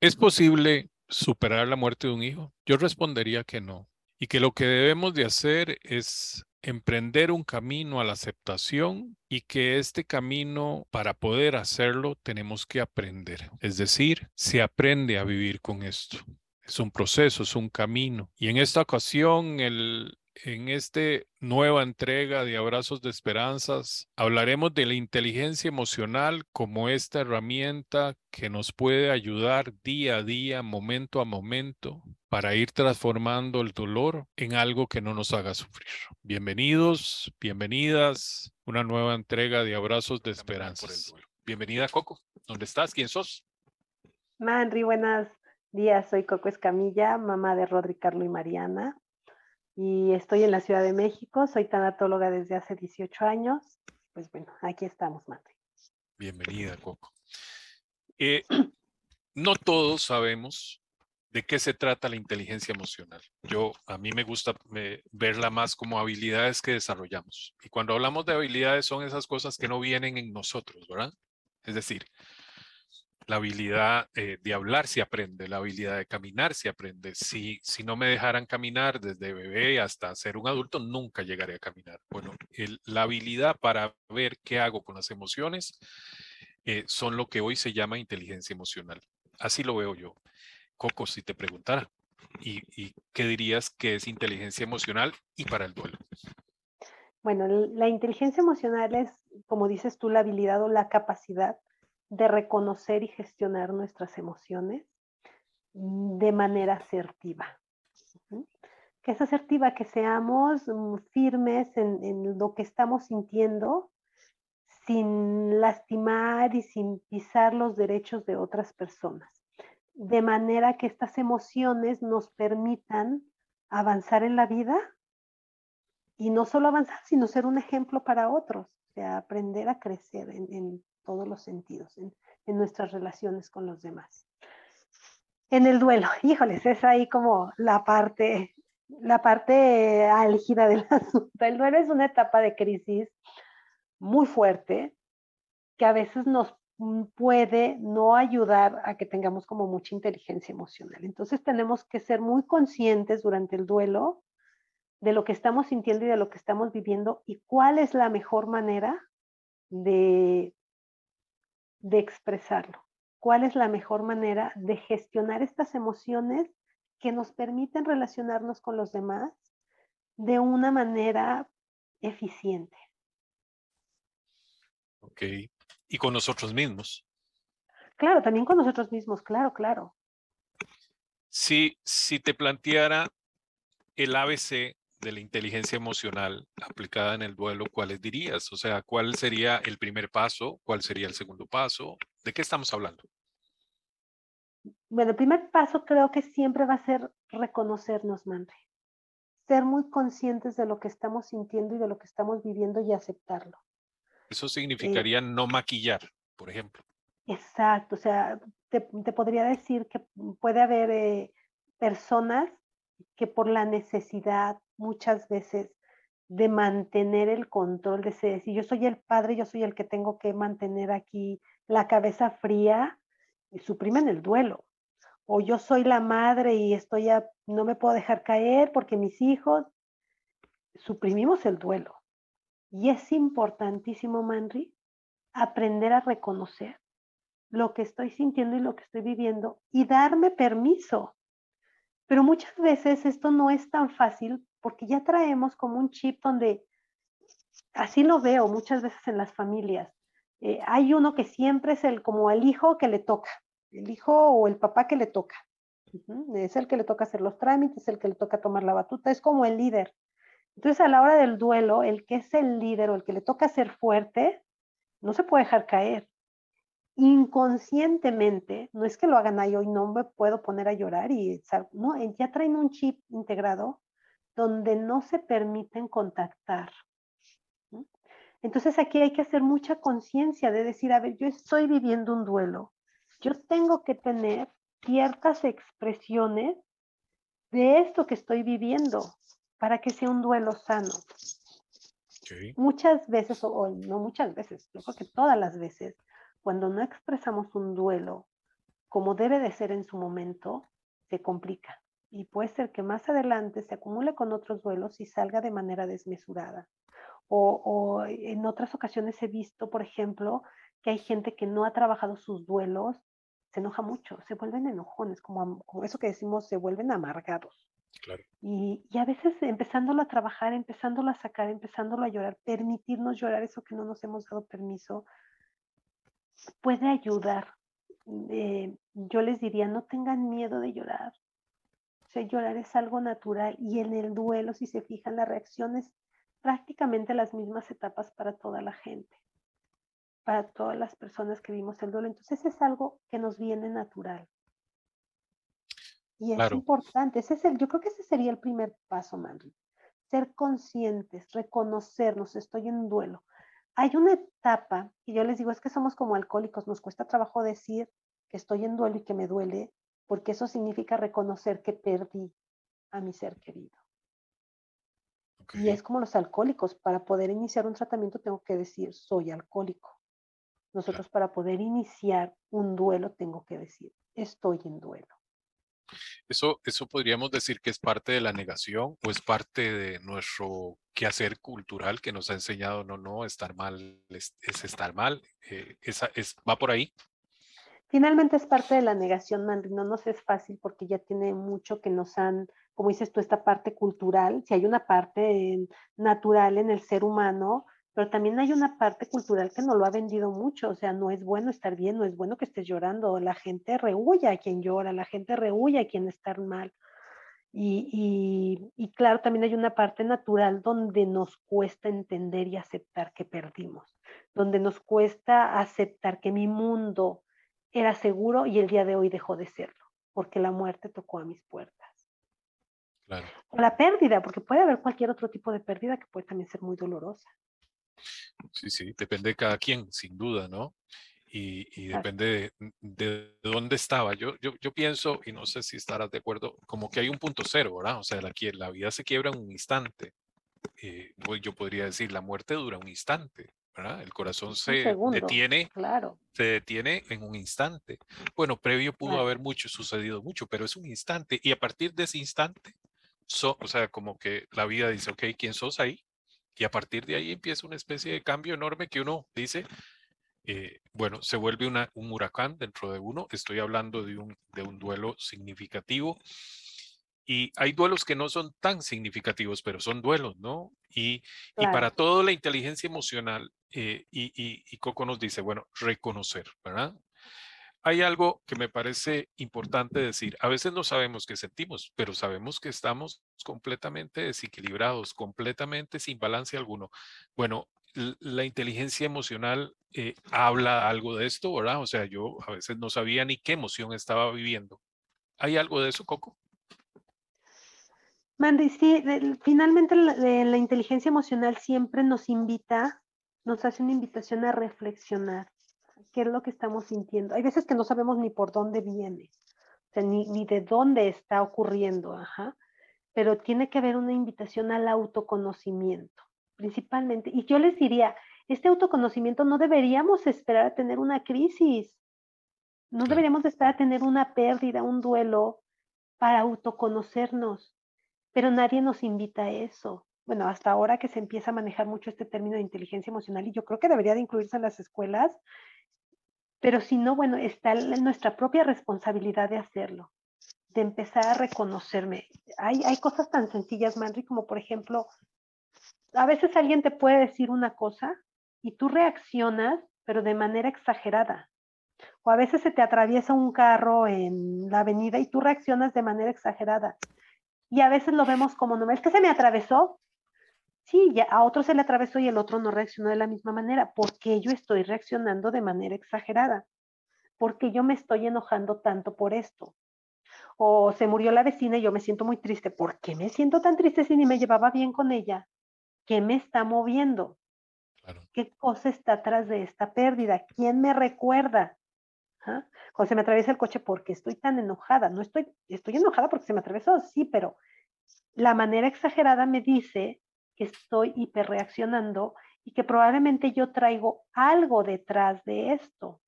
¿Es posible superar la muerte de un hijo? Yo respondería que no. Y que lo que debemos de hacer es emprender un camino a la aceptación y que este camino, para poder hacerlo, tenemos que aprender. Es decir, se aprende a vivir con esto. Es un proceso, es un camino. Y en esta ocasión, el, en esta nueva entrega de Abrazos de Esperanzas hablaremos de la inteligencia emocional como esta herramienta que nos puede ayudar día a día, momento a momento, para ir transformando el dolor en algo que no nos haga sufrir. Bienvenidos, bienvenidas, una nueva entrega de Abrazos de Esperanzas. Bienvenida Coco, ¿dónde estás? ¿Quién sos? Manri, buenos días, soy Coco Escamilla, mamá de Rodri, Carlo y Mariana y estoy en la Ciudad de México, soy tanatóloga desde hace 18 años. Pues bueno, aquí estamos, Mate. Bienvenida, Coco. Eh, no todos sabemos de qué se trata la inteligencia emocional. Yo, a mí me gusta verla más como habilidades que desarrollamos. Y cuando hablamos de habilidades son esas cosas que no vienen en nosotros, ¿verdad? Es decir, la habilidad eh, de hablar se aprende, la habilidad de caminar se aprende. Si, si no me dejaran caminar desde bebé hasta ser un adulto, nunca llegaré a caminar. Bueno, la habilidad para ver qué hago con las emociones eh, son lo que hoy se llama inteligencia emocional. Así lo veo yo. Coco, si te preguntara, ¿y, y qué dirías que es inteligencia emocional y para el duelo? Bueno, la inteligencia emocional es, como dices tú, la habilidad o la capacidad de reconocer y gestionar nuestras emociones de manera asertiva. Que es asertiva, que seamos mm, firmes en, lo que estamos sintiendo sin lastimar y sin pisar los derechos de otras personas. De manera que estas emociones nos permitan avanzar en la vida y no solo avanzar, sino ser un ejemplo para otros, o aprender a crecer en, todos los sentidos, en, nuestras relaciones con los demás. En el duelo, híjoles, es ahí como la parte, la parte álgida del asunto. El duelo es una etapa de crisis muy fuerte que a veces nos puede no ayudar a que tengamos como mucha inteligencia emocional. Entonces tenemos que ser muy conscientes durante el duelo de lo que estamos sintiendo y de lo que estamos viviendo y cuál es la mejor manera de de expresarlo. ¿Cuál es la mejor manera de gestionar estas emociones que nos permiten relacionarnos con los demás de una manera eficiente? Ok. ¿Y con nosotros mismos? Claro, también con nosotros mismos, claro, claro. Si, si te planteara el ABC de la inteligencia emocional aplicada en el duelo, ¿cuáles dirías? O sea, ¿cuál sería el primer paso? ¿Cuál sería el segundo paso? ¿De qué estamos hablando? Bueno, el primer paso creo que siempre va a ser reconocernos, Manri. Ser muy conscientes de lo que estamos sintiendo y de lo que estamos viviendo y aceptarlo. Eso eh significaría no maquillar, por ejemplo. Exacto, o sea, te, podría decir que puede haber eh, personas que por la necesidad muchas veces de mantener el control, de ser, si yo soy el padre, yo soy el que tengo que mantener aquí la cabeza fría, y suprimen el duelo. O yo soy la madre y estoy ya, no me puedo dejar caer porque mis hijos, suprimimos el duelo. Y es importantísimo, Manri, aprender a reconocer lo que estoy sintiendo y lo que estoy viviendo y darme permiso pero muchas veces esto no es tan fácil porque ya traemos como un chip donde, así lo veo muchas veces en las familias, eh, hay uno que siempre es el como el hijo que le toca, el hijo o el papá que le toca. Es el que le toca hacer los trámites, el que le toca tomar la batuta, es como el líder. Entonces a la hora del duelo, el que es el líder o el que le toca ser fuerte, no se puede dejar caer inconscientemente, no es que lo hagan ahí hoy, no me puedo poner a llorar y no, ya traen un chip integrado donde no se permiten contactar. Entonces aquí hay que hacer mucha conciencia de decir, a ver, yo estoy viviendo un duelo, yo tengo que tener ciertas expresiones de esto que estoy viviendo para que sea un duelo sano. Muchas veces, o, no muchas veces, yo creo que todas las veces, cuando no expresamos un duelo como debe de ser en su momento, se complica. Y puede ser que más adelante se acumule con otros duelos y salga de manera desmesurada. O, en otras ocasiones he visto, por ejemplo, que hay gente que no ha trabajado sus duelos, se enoja mucho, se vuelven enojones, como, como eso que decimos, se vuelven amargados. Y, y, a veces empezándolo a trabajar, empezándolo a sacar, empezándolo a llorar, permitirnos llorar eso que no nos hemos dado permiso, puede ayudar. Eh, yo les diría, no tengan miedo de llorar. O sea, llorar es algo natural y en el duelo, si se fijan, la reacción es prácticamente las mismas etapas para toda la gente, para todas las personas que vimos el duelo. Entonces es algo que nos viene natural. Y es importante, ese es el, yo creo que ese sería el primer paso, Manri. Ser conscientes, reconocernos, estoy en duelo. Hay una etapa, y yo les digo, es que somos como alcohólicos, nos cuesta trabajo decir que estoy en duelo y que me duele, porque eso significa reconocer que perdí a mi ser querido. Y es como los alcohólicos, para poder iniciar un tratamiento tengo que decir, soy alcohólico. Nosotros para poder iniciar un duelo tengo que decir, estoy en duelo. Eso, eso podríamos decir que es parte de la negación o es parte de nuestro quehacer cultural que nos ha enseñado, no, no, estar mal es, estar mal. Eh, esa, es, ¿Va por ahí? Finalmente es parte de la negación, Manri. No nos es fácil porque ya tiene mucho que nos han, como dices tú, esta parte cultural. Si hay una parte natural en el ser humano, pero también hay una parte cultural que no lo ha vendido mucho, o sea, no es bueno estar bien, no es bueno que estés llorando, la gente rehuye a quien llora, la gente rehuye a quien está mal. Y, y, claro, también hay una parte natural donde nos cuesta entender y aceptar que perdimos, donde nos cuesta aceptar que mi mundo era seguro y el día de hoy dejó de serlo, porque la muerte tocó a mis puertas. Claro. O la pérdida, porque puede haber cualquier otro tipo de pérdida que puede también ser muy dolorosa. Sí, sí, depende de cada quien, sin duda, ¿no? Y, depende de, dónde estaba. Yo, yo, yo, pienso, y no sé si estarás de acuerdo, como que hay un punto cero, ¿verdad? O sea, la, la vida se quiebra en un instante. Eh, yo podría decir, la muerte dura un instante, ¿verdad? El corazón se detiene, claro. se detiene en un instante. Bueno, previo pudo haber mucho, sucedido mucho, pero es un instante. Y a partir de ese instante, o sea, como que la vida dice, ok, ¿quién sos ahí? Y a partir de ahí empieza una especie de cambio enorme que uno dice, eh, bueno, se vuelve un huracán dentro de uno. Estoy hablando de un, de un duelo significativo. Y hay duelos que no son tan significativos, pero son duelos, ¿no? Y, y para todo la inteligencia emocional, eh, y, y, y, Coco nos dice, bueno, reconocer, ¿verdad? Hay algo que me parece importante decir. A veces no sabemos qué sentimos, pero sabemos que estamos completamente desequilibrados, completamente sin balance alguno. Bueno, la inteligencia emocional eh, habla algo de esto, ¿verdad? O sea, yo a veces no sabía ni qué emoción estaba viviendo. ¿Hay algo de eso, Coco? Mandy, sí, finalmente la inteligencia emocional siempre nos invita, nos hace una invitación a reflexionar qué es lo que estamos sintiendo. Hay veces que no sabemos ni por dónde viene, ni, ni, de dónde está ocurriendo, ajá, pero tiene que haber una invitación al autoconocimiento, principalmente. Y yo les diría, este autoconocimiento no deberíamos esperar a tener una crisis, no deberíamos esperar a tener una pérdida, un duelo para autoconocernos, pero nadie nos invita a eso. Bueno, hasta ahora que se empieza a manejar mucho este término de inteligencia emocional y yo creo que debería de incluirse en las escuelas, pero si no, bueno, está nuestra propia responsabilidad de hacerlo, de empezar a reconocerme. Hay, hay cosas tan sencillas, Manri, como por ejemplo, a veces alguien te puede decir una cosa y tú reaccionas, pero de manera exagerada. O a veces se te atraviesa un carro en la avenida y tú reaccionas de manera exagerada. Y a veces lo vemos como, no, es que se me atravesó, Sí, ya a otro se le atravesó y el otro no reaccionó de la misma manera. ¿Por qué yo estoy reaccionando de manera exagerada? ¿Por qué yo me estoy enojando tanto por esto? O se murió la vecina y yo me siento muy triste. ¿Por qué me siento tan triste si ni me llevaba bien con ella? ¿Qué me está moviendo? ¿Qué cosa está atrás de esta pérdida? ¿Quién me recuerda? ¿Ah? Cuando se me atraviesa el coche, ¿por qué estoy tan enojada? No estoy, estoy enojada porque se me atravesó, sí, pero la manera exagerada me dice que estoy hiperreaccionando y que probablemente yo traigo algo detrás de esto.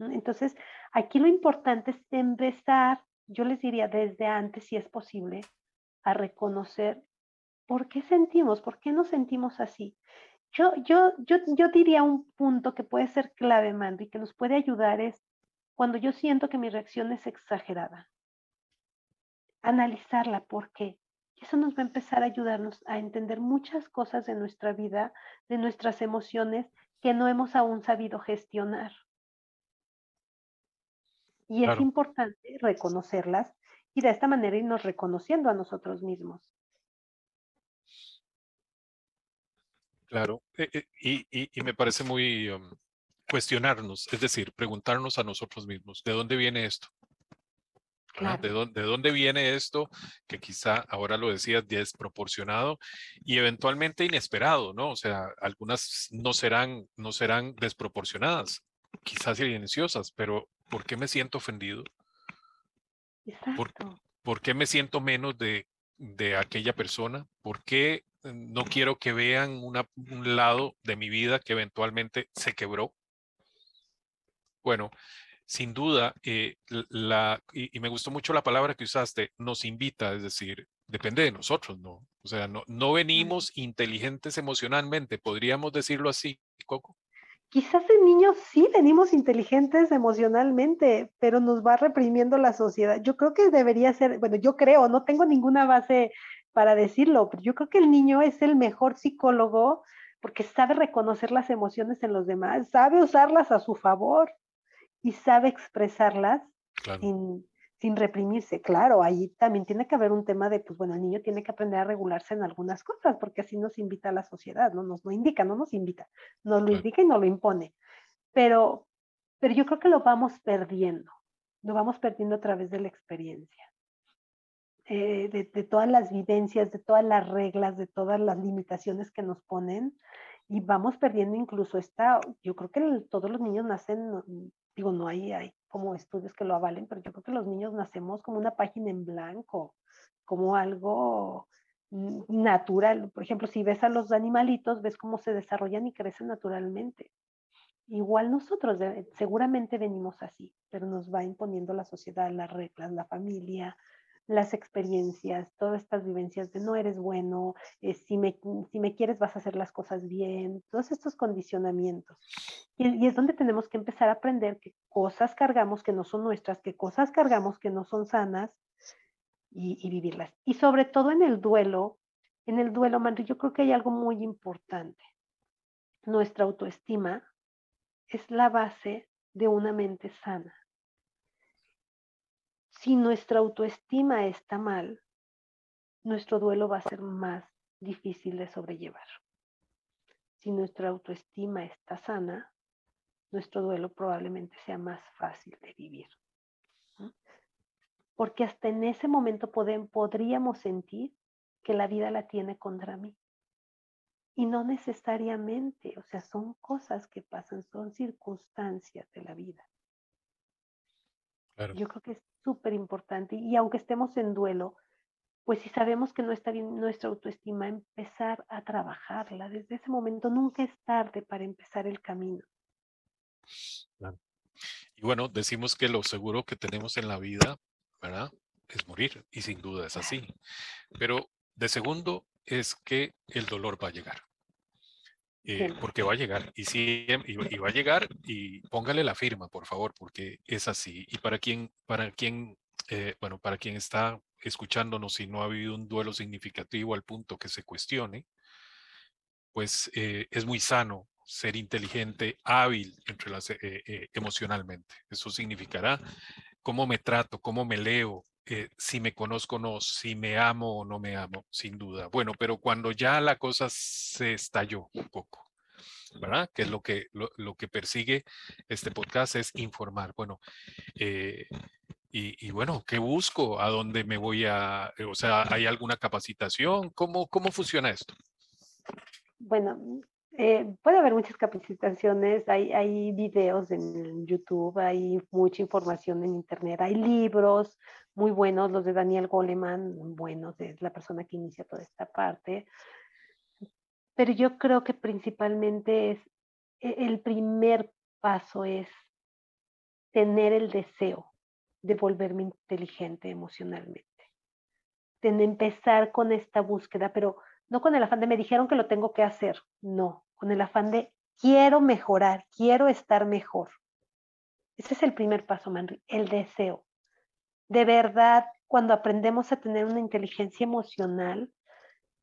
Entonces, aquí lo importante es empezar, yo les diría desde antes, si es posible, a reconocer por qué sentimos, por qué nos sentimos así. Yo, yo, yo, yo diría un punto que puede ser clave, Mandy, que nos puede ayudar es cuando yo siento que mi reacción es exagerada. Analizarla, ¿por qué? Eso nos va a empezar a ayudarnos a entender muchas cosas de nuestra vida, de nuestras emociones que no hemos aún sabido gestionar. Y es importante reconocerlas y de esta manera irnos reconociendo a nosotros mismos. Claro, eh, eh, y, me parece muy um, cuestionarnos, es decir, preguntarnos a nosotros mismos, ¿de dónde viene esto? ¿De, dónde, ¿De, dónde, viene esto que quizá ahora lo decías desproporcionado y eventualmente inesperado, ¿no? O sea, algunas no serán, no serán desproporcionadas, quizás silenciosas, pero ¿por qué me siento ofendido? ¿Por, qué me siento menos de, de aquella persona? ¿Por qué no quiero que vean un lado de mi vida que eventualmente se quebró? Bueno, sin duda, eh, la, y, me gustó mucho la palabra que usaste, nos invita, es decir, depende de nosotros, ¿no? O sea, no, no venimos inteligentes emocionalmente, podríamos decirlo así, Coco. Quizás en niños sí venimos inteligentes emocionalmente, pero nos va reprimiendo la sociedad. Yo creo que debería ser, bueno, yo creo, no tengo ninguna base para decirlo, pero yo creo que el niño es el mejor psicólogo porque sabe reconocer las emociones en los demás, sabe usarlas a su favor y sabe expresarlas sin, reprimirse. Claro, ahí también tiene que haber un tema de, pues bueno, el niño tiene que aprender a regularse en algunas cosas, porque así nos invita a la sociedad, no nos indica, no nos invita, nos lo indica y nos lo impone. Pero, pero yo creo que lo vamos perdiendo, lo vamos perdiendo a través de la experiencia. Eh, de, de, todas las vivencias, de todas las reglas, de todas las limitaciones que nos ponen y vamos perdiendo incluso esta, yo creo que todos los niños nacen digo, no hay, hay como estudios que lo avalen, pero yo creo que los niños nacemos como una página en blanco, como algo natural. Por ejemplo, si ves a los animalitos, ves cómo se desarrollan y crecen naturalmente. Igual nosotros seguramente venimos así, pero nos va imponiendo la sociedad, las reglas, la familia, las experiencias, todas estas vivencias de no eres bueno, eh, si, me, si me quieres vas a hacer las cosas bien, todos estos condicionamientos. Y, es donde tenemos que empezar a aprender qué cosas cargamos que no son nuestras, qué cosas cargamos que no son sanas y, y vivirlas. Y sobre todo en el duelo, en el duelo, Manri, yo creo que hay algo muy importante. Nuestra autoestima es la base de una mente sana si nuestra autoestima está mal, nuestro duelo va a ser más difícil de sobrellevar. Si nuestra autoestima está sana, nuestro duelo probablemente sea más fácil de vivir. Porque hasta en ese momento podríamos sentir que la vida la tiene contra mí. Y no necesariamente, o sea, son cosas que pasan, son circunstancias de la vida. Yo creo que súper importante. Y aunque estemos en duelo, pues si sabemos que no está bien nuestra autoestima, empezar a trabajarla. Desde ese momento nunca es tarde para empezar el camino. Y bueno, decimos que lo seguro que tenemos en la vida, ¿verdad? Es morir, y sin duda es así. Pero de segundo es que el dolor va a llegar. Eh, porque va a llegar y, sí, y, va a llegar y póngale la firma, por favor, porque es así. Y para quien, para quien, eh, bueno, para quien está escuchándonos y no ha habido un duelo significativo al punto que se cuestione, pues eh, es muy sano ser inteligente, hábil entre las, emocionalmente. Eso significará cómo me trato, cómo me leo, si me conozco o no, si me amo o no me amo, sin duda. Bueno, pero cuando ya la cosa se estalló un poco, ¿verdad? Que es lo que, lo, que persigue este podcast, es informar. Bueno, eh, y, bueno, ¿qué busco? ¿A dónde me voy a, eh, o sea, hay alguna capacitación? ¿Cómo, cómo funciona esto? Bueno, eh, puede haber muchas capacitaciones, hay, hay videos en YouTube, hay mucha información en Internet, hay libros, muy buenos, los de Daniel Goleman, buenos, es la persona que inicia toda esta parte. Pero yo creo que principalmente es, e, el primer paso es tener el deseo de volverme inteligente emocionalmente. De empezar con esta búsqueda, pero no con el afán de me dijeron que lo tengo que hacer, no, con el afán de quiero mejorar, quiero estar mejor. Ese es el primer paso, Manri, el deseo. De verdad, cuando aprendemos a tener una inteligencia emocional,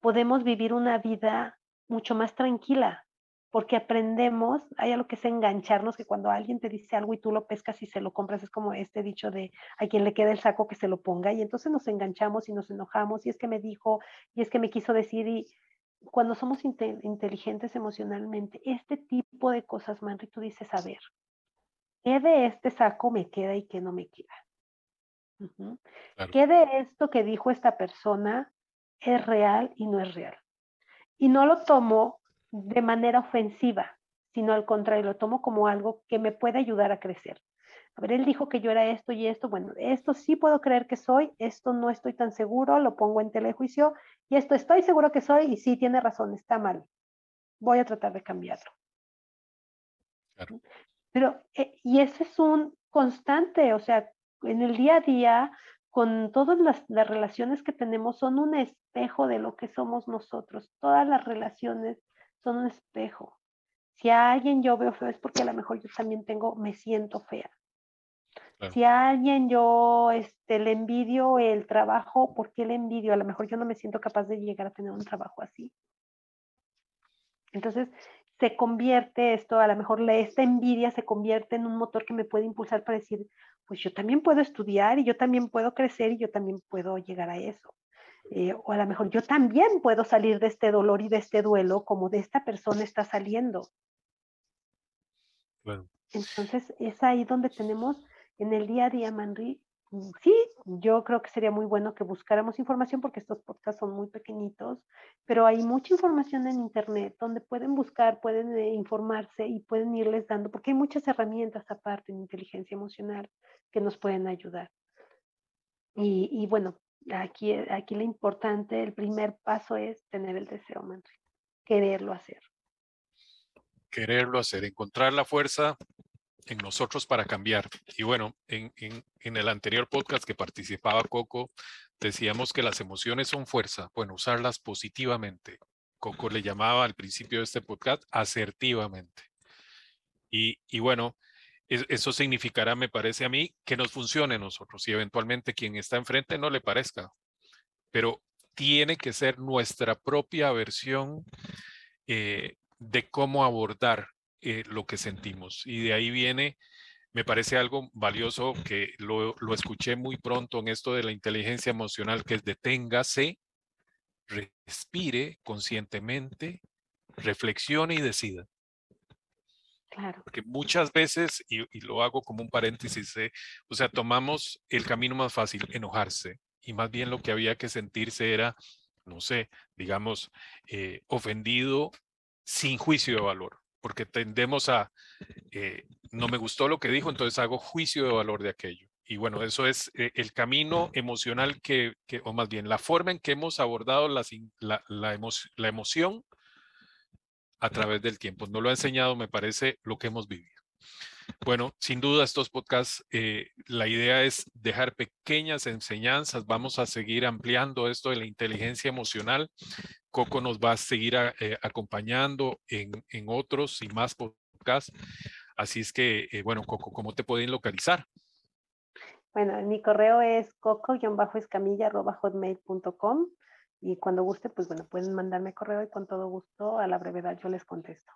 podemos vivir una vida mucho más tranquila, porque aprendemos, hay algo que es engancharnos, que cuando alguien te dice algo y tú lo pescas y se lo compras, es como este dicho de a quien le queda el saco que se lo ponga, y entonces nos enganchamos y nos enojamos, y es que me dijo, y es que me quiso decir, y cuando somos inteligentes emocionalmente, este tipo de cosas, Manri, tú dices, a ver, ¿qué de este saco me queda y qué no me queda? ¿Qué de esto que dijo esta persona es real y no es real? Y no lo tomo de manera ofensiva, sino al contrario, lo tomo como algo que me puede ayudar a crecer. A ver, él dijo que yo era esto y esto, bueno, esto sí puedo creer que soy, esto no estoy tan seguro, lo pongo en telejuicio y esto estoy seguro que soy y sí tiene razón, está mal. Voy a tratar de cambiarlo. Pero, eh, y eso es un constante, o sea, en el día a día, con todas las, las, relaciones que tenemos, son un espejo de lo que somos nosotros. Todas las relaciones son un espejo. Si a alguien yo veo feo es porque a lo mejor yo también tengo, me siento fea. Si a alguien yo este, le envidio el trabajo, ¿por qué le envidio? A lo mejor yo no me siento capaz de llegar a tener un trabajo así. Entonces, se convierte esto, a lo mejor esta envidia se convierte en un motor que me puede impulsar para decir, pues yo también puedo estudiar y yo también puedo crecer y yo también puedo llegar a eso. Eh, o a lo mejor yo también puedo salir de este dolor y de este duelo como de esta persona está saliendo. Entonces es ahí donde tenemos en el día a día, Manri, mm, sí, yo creo que sería muy bueno que buscáramos información porque estos podcasts son muy pequeñitos, pero hay mucha información en Internet donde pueden buscar, pueden eh, informarse y pueden irles dando, porque hay muchas herramientas aparte en inteligencia emocional que nos pueden ayudar. Y, y bueno, Aquí, aquí lo importante, el primer paso es tener el deseo, Manri, quererlo hacer. Quererlo hacer, encontrar la fuerza en nosotros para cambiar. Y bueno, en, en, el anterior podcast que participaba Coco, decíamos que las emociones son fuerza, bueno, usarlas positivamente. Coco le llamaba al principio de este podcast asertivamente. Y, y bueno, eso significará, me parece a mí, que nos funcione nosotros y eventualmente quien está enfrente no le parezca. Pero tiene que ser nuestra propia versión eh, de cómo abordar eh, lo que sentimos. Y de ahí viene, me parece algo valioso que lo, lo escuché muy pronto en esto de la inteligencia emocional, que es deténgase, respire conscientemente, reflexione y decida. Claro. Porque muchas veces, y, lo hago como un paréntesis, eh, o sea, tomamos el camino más fácil, enojarse, y más bien lo que había que sentirse era, no sé, digamos, eh, ofendido sin juicio de valor, porque tendemos a, eh, no me gustó lo que dijo, entonces hago juicio de valor de aquello. Y bueno, eso es el camino emocional que, que, o más bien la forma en que hemos abordado la, la, la emoción a través del tiempo. No lo ha enseñado, me parece, lo que hemos vivido. Bueno, sin duda estos podcasts, eh, la idea es dejar pequeñas enseñanzas. Vamos a seguir ampliando esto de la inteligencia emocional. Coco nos va a seguir eh, acompañando en, otros y más podcasts. Así es que, eh, bueno, Coco, ¿cómo te pueden localizar? Bueno, mi correo es coco-escamilla.hotmail.com y cuando guste, pues bueno, pueden mandarme correo y con todo gusto a la brevedad yo les contesto.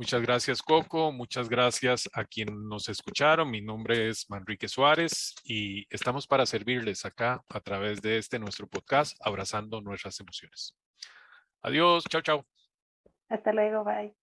Muchas gracias, Coco. Muchas gracias a quienes nos escucharon. Mi nombre es Manrique Suárez y estamos para servirles acá a través de este nuestro podcast, Abrazando Nuestras Emociones. Adiós, chao, chao. Hasta luego, bye.